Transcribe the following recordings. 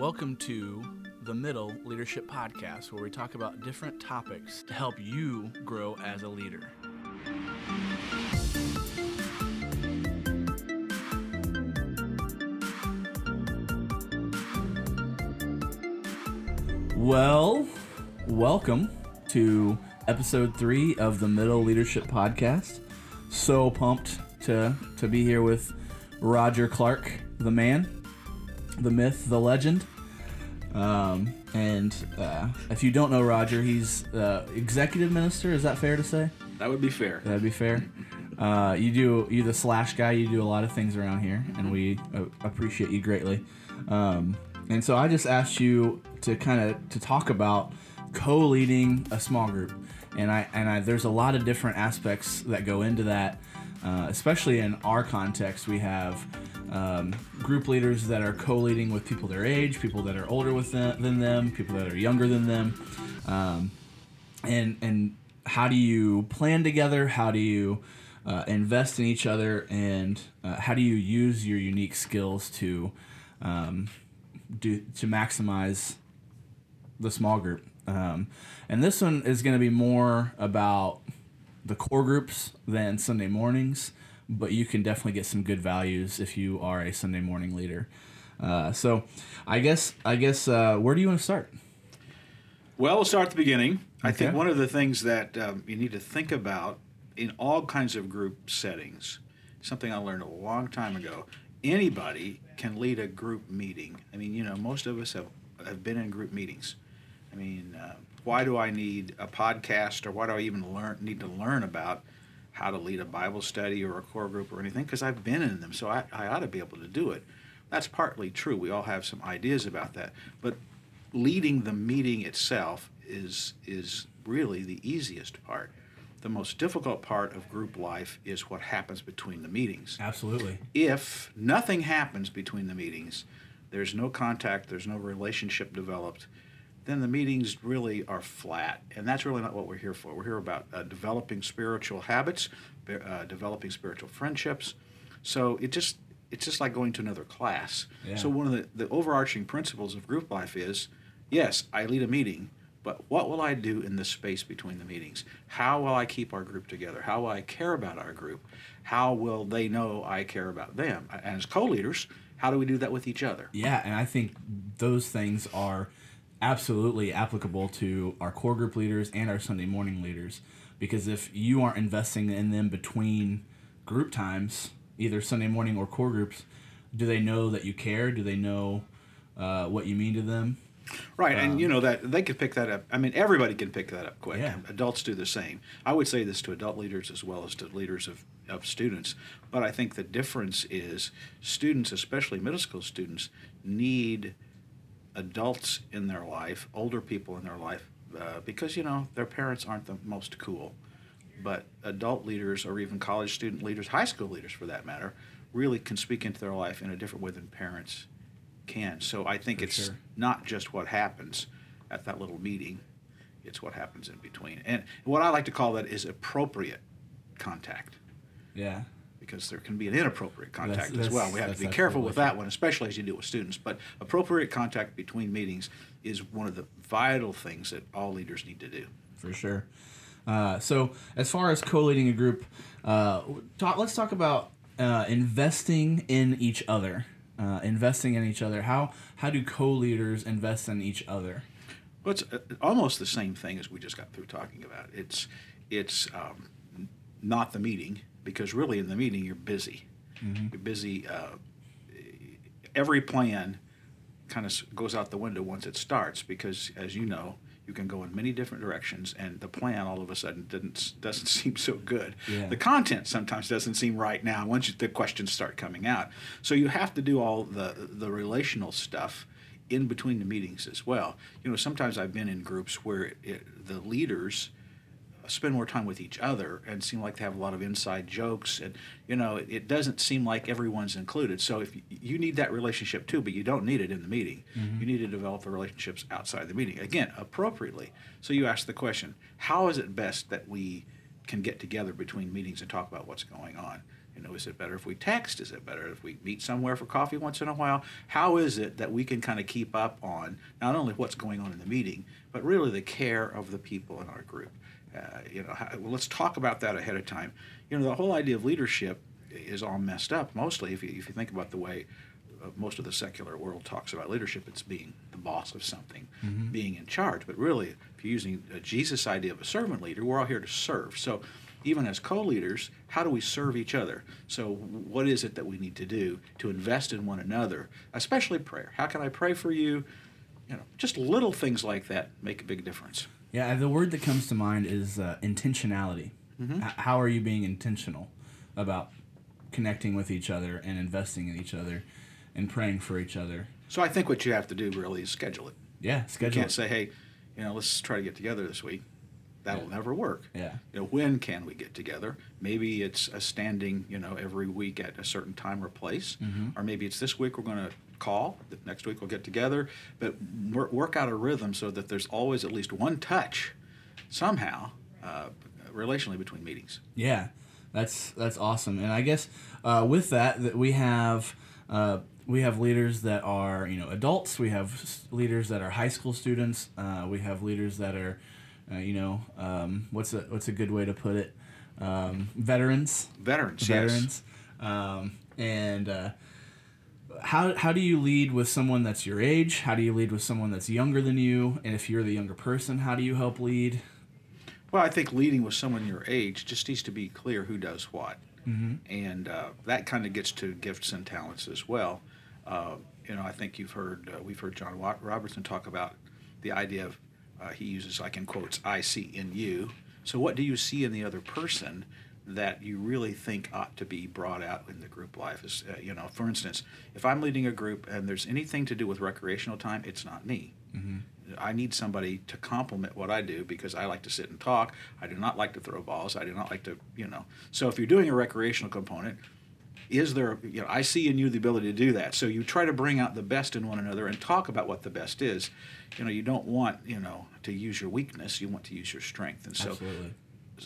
Welcome to the Middle Leadership Podcast, where we talk about different topics to help you grow as a leader. Well, welcome to episode three of the Middle Leadership Podcast. So pumped to to be here with Roger Clark, the man, the myth, the legend. Um, and uh, if you don't know Roger, he's uh, executive minister. Is that fair to say? That would be fair. That'd be fair. Uh, you do you the slash guy. You do a lot of things around here, and we uh, appreciate you greatly. Um, and so I just asked you to kind of to talk about co-leading a small group, and I and I there's a lot of different aspects that go into that. Uh, especially in our context, we have um, group leaders that are co-leading with people their age, people that are older with them, than them, people that are younger than them, um, and and how do you plan together? How do you uh, invest in each other, and uh, how do you use your unique skills to um, do to maximize the small group? Um, and this one is going to be more about the core groups than Sunday mornings, but you can definitely get some good values if you are a Sunday morning leader. Uh, so, I guess I guess uh, where do you want to start? Well, we'll start at the beginning. I think one of the things that um, you need to think about in all kinds of group settings, something I learned a long time ago, anybody can lead a group meeting. I mean, you know, most of us have, have been in group meetings. I mean, uh, why do I need a podcast or why do I even learn need to learn about how to lead a Bible study or a core group or anything? Because I've been in them, so I, I ought to be able to do it. That's partly true. We all have some ideas about that. But leading the meeting itself is is really the easiest part. The most difficult part of group life is what happens between the meetings. Absolutely. If nothing happens between the meetings, there's no contact, there's no relationship developed, then the meetings really are flat. And that's really not what we're here for. We're here about uh, developing spiritual habits, uh, developing spiritual friendships. So it just it's just like going to another class. Yeah. So one of the, the overarching principles of group life is yes, I lead a meeting, but what will I do in the space between the meetings? How will I keep our group together? How will I care about our group? How will they know I care about them? And as co leaders, how do we do that with each other? Yeah, and I think those things are absolutely applicable to our core group leaders and our Sunday morning leaders. Because if you aren't investing in them between group times, either Sunday morning or core groups, do they know that you care? Do they know uh, what you mean to them? Right, and you know that they could pick that up. I mean, everybody can pick that up quick. Yeah. Adults do the same. I would say this to adult leaders as well as to leaders of, of students. But I think the difference is students, especially middle school students, need adults in their life, older people in their life, uh, because you know their parents aren't the most cool. But adult leaders, or even college student leaders, high school leaders for that matter, really can speak into their life in a different way than parents can. So I think For it's sure. not just what happens at that little meeting, it's what happens in between. And what I like to call that is appropriate contact Yeah. Because there can be an inappropriate contact That's- as well. We have to be careful with that one, especially as you deal with students. But appropriate contact between meetings is one of the vital things that all leaders need to do. for sure. Uh, so, as far as co-leading a group, uh, talk, let's talk about uh, investing in each other. Uh, investing in each other. How how do co-leaders invest in each other? Well, it's uh, almost the same thing as we just got through talking about. It's it's um, not the meeting because really in the meeting you're busy. You're busy. Uh, every plan kind of goes out the window once it starts because, as you know, you can go in many different directions, and the plan all of a sudden didn't doesn't seem so good. Yeah. The content sometimes doesn't seem right now once you, the questions start coming out. So you have to do all the the relational stuff in between the meetings as well. You know, sometimes I've been in groups where it, the leaders spend more time with each other and seem like they have a lot of inside jokes and you know it, it doesn't seem like everyone's included so if you, you need that relationship too but you don't need it in the meeting mm-hmm. you need to develop the relationships outside the meeting again appropriately so you ask the question how is it best that we can get together between meetings and talk about what's going on You know, is it better if we text? Is it better if we meet somewhere for coffee once in a while? How is it that we can kind of keep up on not only what's going on in the meeting, but really the care of the people in our group? Uh, you know, how, well, let's talk about that ahead of time. You know, the whole idea of leadership is all messed up. Mostly, if you, if you think about the way uh, most of the secular world talks about leadership, it's being the boss of something, mm-hmm. being in charge. But really, if you're using a Jesus idea of a servant leader, we're all here to serve. So, even as co-leaders, how do we serve each other? So, what is it that we need to do to invest in one another, especially prayer? How can I pray for you? You know, just little things like that make a big difference. Yeah, the word that comes to mind is uh, intentionality. Mm-hmm. H- how are you being intentional about connecting with each other and investing in each other and praying for each other? So I think what you have to do really is schedule it. Yeah, schedule. You can't it. say, "Hey, you know, let's try to get together this week." That'll yeah. never work. Yeah. You know, when can we get together? Maybe it's a standing, you know, every week at a certain time or place, mm-hmm. or maybe it's this week we're going to call. Next week we'll get together, but work out a rhythm so that there's always at least one touch, somehow, uh, relationally between meetings. Yeah, that's that's awesome. And I guess uh, with that, that we have. Uh, we have leaders that are you know adults we have leaders that are high school students uh, we have leaders that are uh, you know, um, what's a what's a good way to put it? Um, veterans. Veterans. Veterans. Yes. Um, and uh, how how do you lead with someone that's your age? How do you lead with someone that's younger than you? And if you're the younger person, how do you help lead? Well, I think leading with someone your age just needs to be clear who does what, mm-hmm. and uh, that kind of gets to gifts and talents as well. Uh, you know, I think you've heard uh, we've heard John Robertson talk about the idea of uh, he uses like in quotes, I see in you. So what do you see in the other person that you really think ought to be brought out in the group life? Is uh, you know, for instance, if I'm leading a group and there's anything to do with recreational time, it's not me. Mm-hmm. I need somebody to complement what I do because I like to sit and talk. I do not like to throw balls. I do not like to, you know. So if you're doing a recreational component, is there you know i see in you the ability to do that so you try to bring out the best in one another and talk about what the best is you know you don't want you know to use your weakness you want to use your strength and so Absolutely.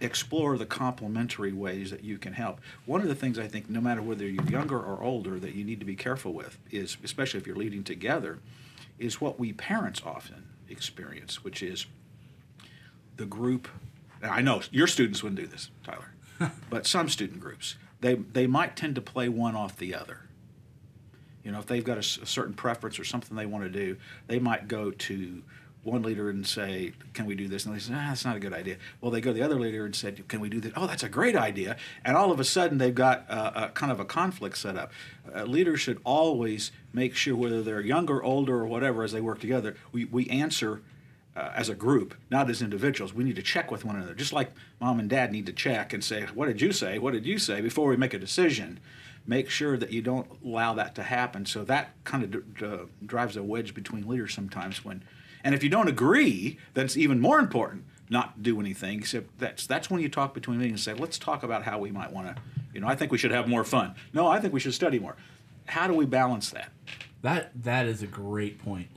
Explore the complementary ways that you can help one of the things i think no matter whether you're younger or older that you need to be careful with is especially if you're leading together is what we parents often experience which is the group i know your students wouldn't do this tyler but some student groups they they might tend to play one off the other. You know, if they've got a, a certain preference or something they want to do, they might go to one leader and say, "Can we do this?" And they say, "Ah, that's not a good idea." Well, they go to the other leader and said, "Can we do that?" Oh, that's a great idea. And all of a sudden, they've got a kind of a conflict set up. Uh, leaders should always make sure, whether they're younger, older, or whatever, as they work together, we we answer uh, as a group, not as individuals. We need to check with one another, just like mom and dad need to check and say, "What did you say? What did you say?" before we make a decision. Make sure that you don't allow that to happen. So that kind of d- d- drives a wedge between leaders sometimes. When, and if you don't agree, then it's even more important not to do anything. Except that's that's when you talk between meetings and say, "Let's talk about how we might want to." You know, I think we should have more fun. No, I think we should study more. How do we balance that? That that is a great point.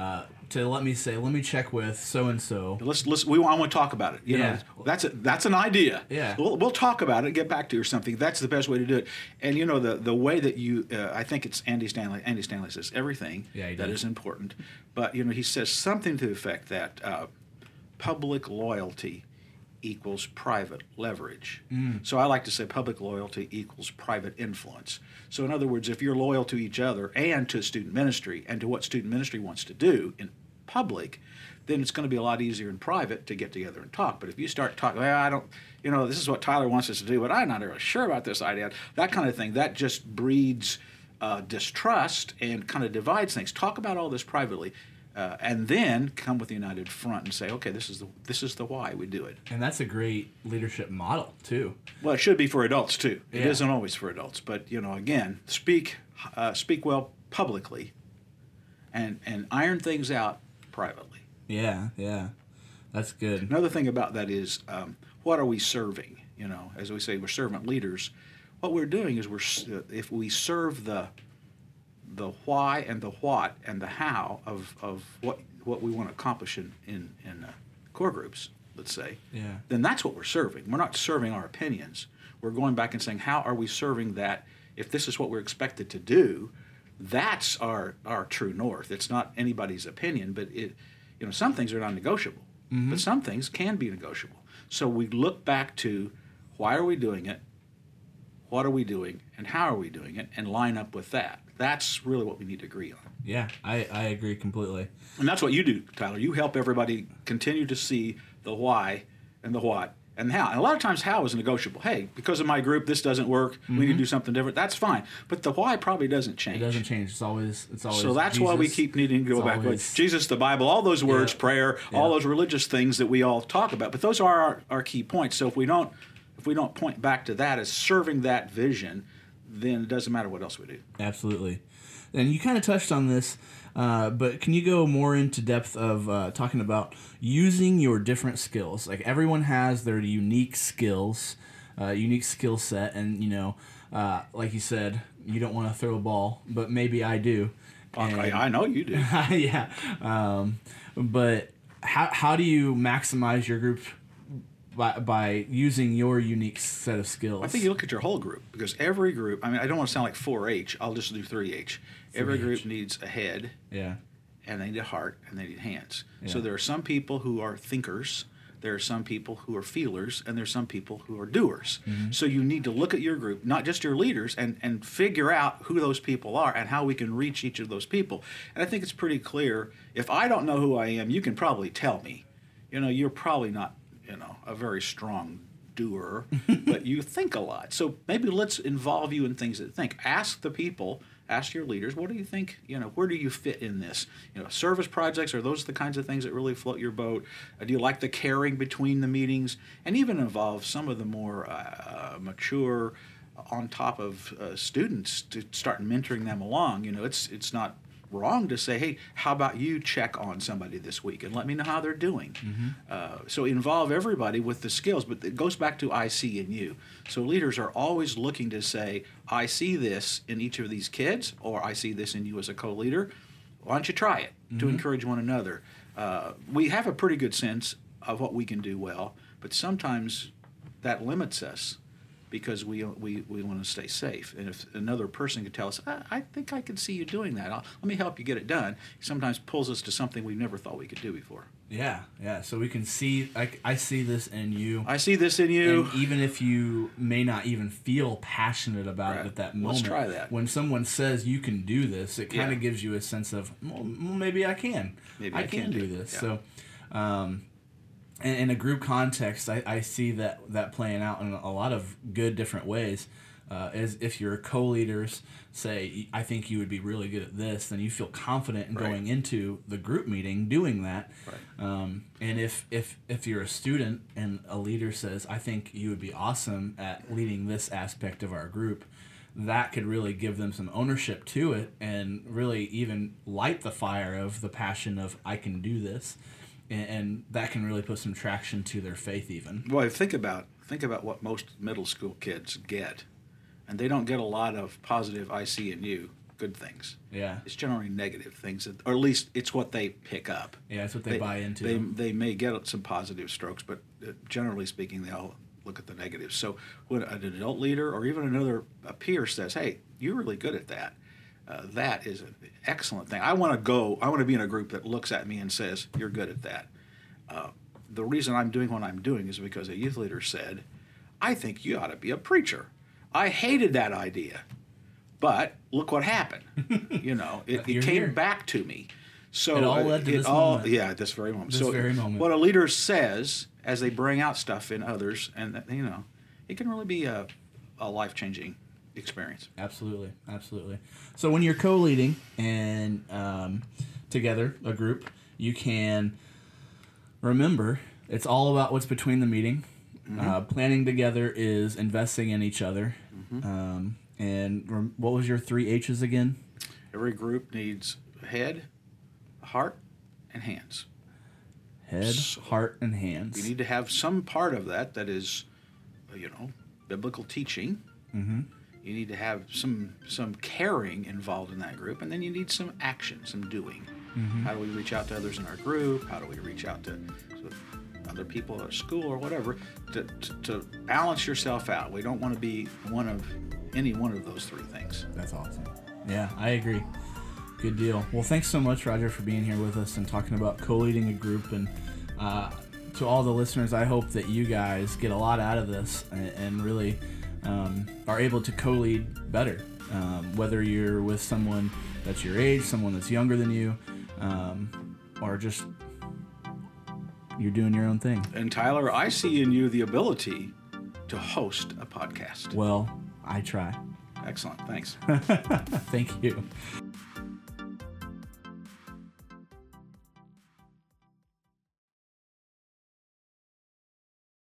Uh, to let me say, let me check with so and so. Let's let's we I want to talk about it. You yeah, know, that's a, that's an idea. Yeah, we'll, we'll talk about it, get back to you or something. That's the best way to do it. And you know the the way that you, uh, I think it's Andy Stanley. Andy Stanley says everything yeah, that is important, but you know he says something to the effect that uh, public loyalty equals private leverage. Mm. So I like to say public loyalty equals private influence. So in other words, if you're loyal to each other and to student ministry and to what student ministry wants to do in public, then it's going to be a lot easier in private to get together and talk. But if you start talking, well, I don't, you know, this is what Tyler wants us to do, but I'm not really sure about this idea, that kind of thing, that just breeds uh, distrust and kind of divides things. Talk about all this privately uh, and then come with the united front and say, okay, this is the this is the why we do it. And that's a great leadership model too. Well, it should be for adults too. It yeah. not always for adults, but you know, again, speak uh, speak well publicly, and and iron things out privately. Yeah, yeah, that's good. Another thing about that is, um, what are we serving? You know, as we say, we're servant leaders. What we're doing is we're uh, if we serve the the why and the what and the how of, of what what we want to accomplish in in, in uh, core groups, let's say, Yeah. then that's what we're serving. We're not serving our opinions. We're going back and saying, how are we serving that? If this is what we're expected to do, that's our our true north. It's not anybody's opinion, but it, you know, some things are non-negotiable, but some things can be negotiable. So we look back to why are we doing it, what are we doing, and how are we doing it, and line up with that. That's really what we need to agree on. Yeah, I, I agree completely. And that's what you do, Tyler. You help everybody continue to see the why and the what and how. And a lot of times, how is negotiable. Hey, because of my group, this doesn't work. We need to mm-hmm. do something different. That's fine. But the why probably doesn't change. It doesn't change. It's always it's always. So that's why we keep needing to go It's back. always- Jesus, the Bible, all those words, Yeah. prayer, all those religious things that we all talk about. But those are our, our key points. So if we don't if we don't point back to that as serving that vision, then it doesn't matter what else we do. Absolutely. And you kind of touched on this, uh, but can you go more into depth of uh, talking about using your different skills? Like everyone has their unique skills, uh, unique skill set, and you know, uh, like you said, you don't want to throw a ball, but maybe I do. And- I, I know you do. yeah. Um, but how, how do you maximize your group by, by using your unique set of skills? I think you look at your whole group because every group. I mean, I don't want to sound like 4-H. I'll just do 3H. Every 3H. group needs a head, yeah. and they need a heart, and they need hands. So there are some people who are thinkers. There are some people who are feelers, and there's some people who are doers. Mm-hmm. So you need to look at your group, not just your leaders, and and figure out who those people are and how we can reach each of those people. And I think it's pretty clear. If I don't know who I am, you can probably tell me. You know, you're probably not, you know, a very strong doer, but you think a lot. So maybe let's involve you in things that think. Ask the people, ask your leaders, what do you think, you know, where do you fit in this? You know, service projects, are those the kinds of things that really float your boat? Uh, do you like the caring between the meetings? And even involve some of the more uh, mature, on top of uh, students to start mentoring them along. You know, it's it's not wrong to say, hey, how about you check on somebody this week and let me know how they're doing. Uh, so involve everybody with the skills, but it goes back to I see in you. So leaders are always looking to say, I see this in each of these kids, or I see this in you as a co-leader. Why don't you try it to encourage one another? Uh, we have a pretty good sense of what we can do well, but sometimes that limits us because we we, we want to stay safe. And if another person could tell us, I, I think I can see you doing that. I'll, let me help you get it done. Sometimes pulls us to something we never thought we could do before. Yeah, yeah. So we can see, I, I see this in you. I see this in you. And even if you may not even feel passionate about Right. it at that moment, Let's try that. when someone says you can do this, it kind Yeah. of gives you a sense of, well, well, maybe I can. Maybe I, I can, can do do this. Yeah. So, um, in, in a group context, I, I see that that playing out in a lot of good different ways. Uh, as if your co-leaders say, "I think you would be really good at this," then you feel confident in Right. going into the group meeting doing that. Right. Um, and if if if you're a student and a leader says, "I think you would be awesome at leading this aspect of our group," that could really give them some ownership to it and really even light the fire of the passion of I can do this, and, and that can really put some traction to their faith even. Well, think about think about what most middle school kids get, and they don't get a lot of positive "I see in you" good things. Yeah, It's generally negative things, that, or at least it's what they pick up. yeah, that's what they, buy into. They, they may get some positive strokes, but uh, generally speaking, they all look at the negatives. So when an adult leader or even another a peer says, "Hey, you're really good at that," uh, that is an excellent thing. I want to go. I want to be in a group that looks at me and says, "You're good at that." Uh, the reason I'm doing what I'm doing is because a youth leader said, "I think you ought to be a preacher." I hated that idea, but look what happened. you know, it, it came here. back to me. So It all led to it this all- moment. Yeah, at this very moment. This so very moment. what a leader says as they bring out stuff in others, and you know, it can really be a, a life changing experience. Absolutely, absolutely. So when you're co-leading and um, together, a group, you can remember it's all about what's between the meeting. Uh, planning together is investing in each other. Um, and rem- what was your three H's again? Every group needs head, heart, and hands. Head, So- heart, and hands. You need to have some part of that that is, you know, biblical teaching. mm-hmm. You need to have some some caring involved in that group, and then you need some action, some doing. Mm-hmm. How do we reach out to others in our group? How do we reach out to sort of, other people at school or whatever to, to, to balance yourself out. We don't want to be one of any one of those three things. That's awesome. Yeah, I agree. Good deal. Well, thanks so much, Roger, for being here with us and talking about co-leading a group. And uh, to all the listeners, I hope that you guys get a lot out of this and, and really um, are able to co-lead better. Um, whether you're with someone that's your age, someone that's younger than you, um, or just you're doing your own thing. And Tyler, I see in you the ability to host a podcast. Well, I try. Excellent. Thanks. Thank you.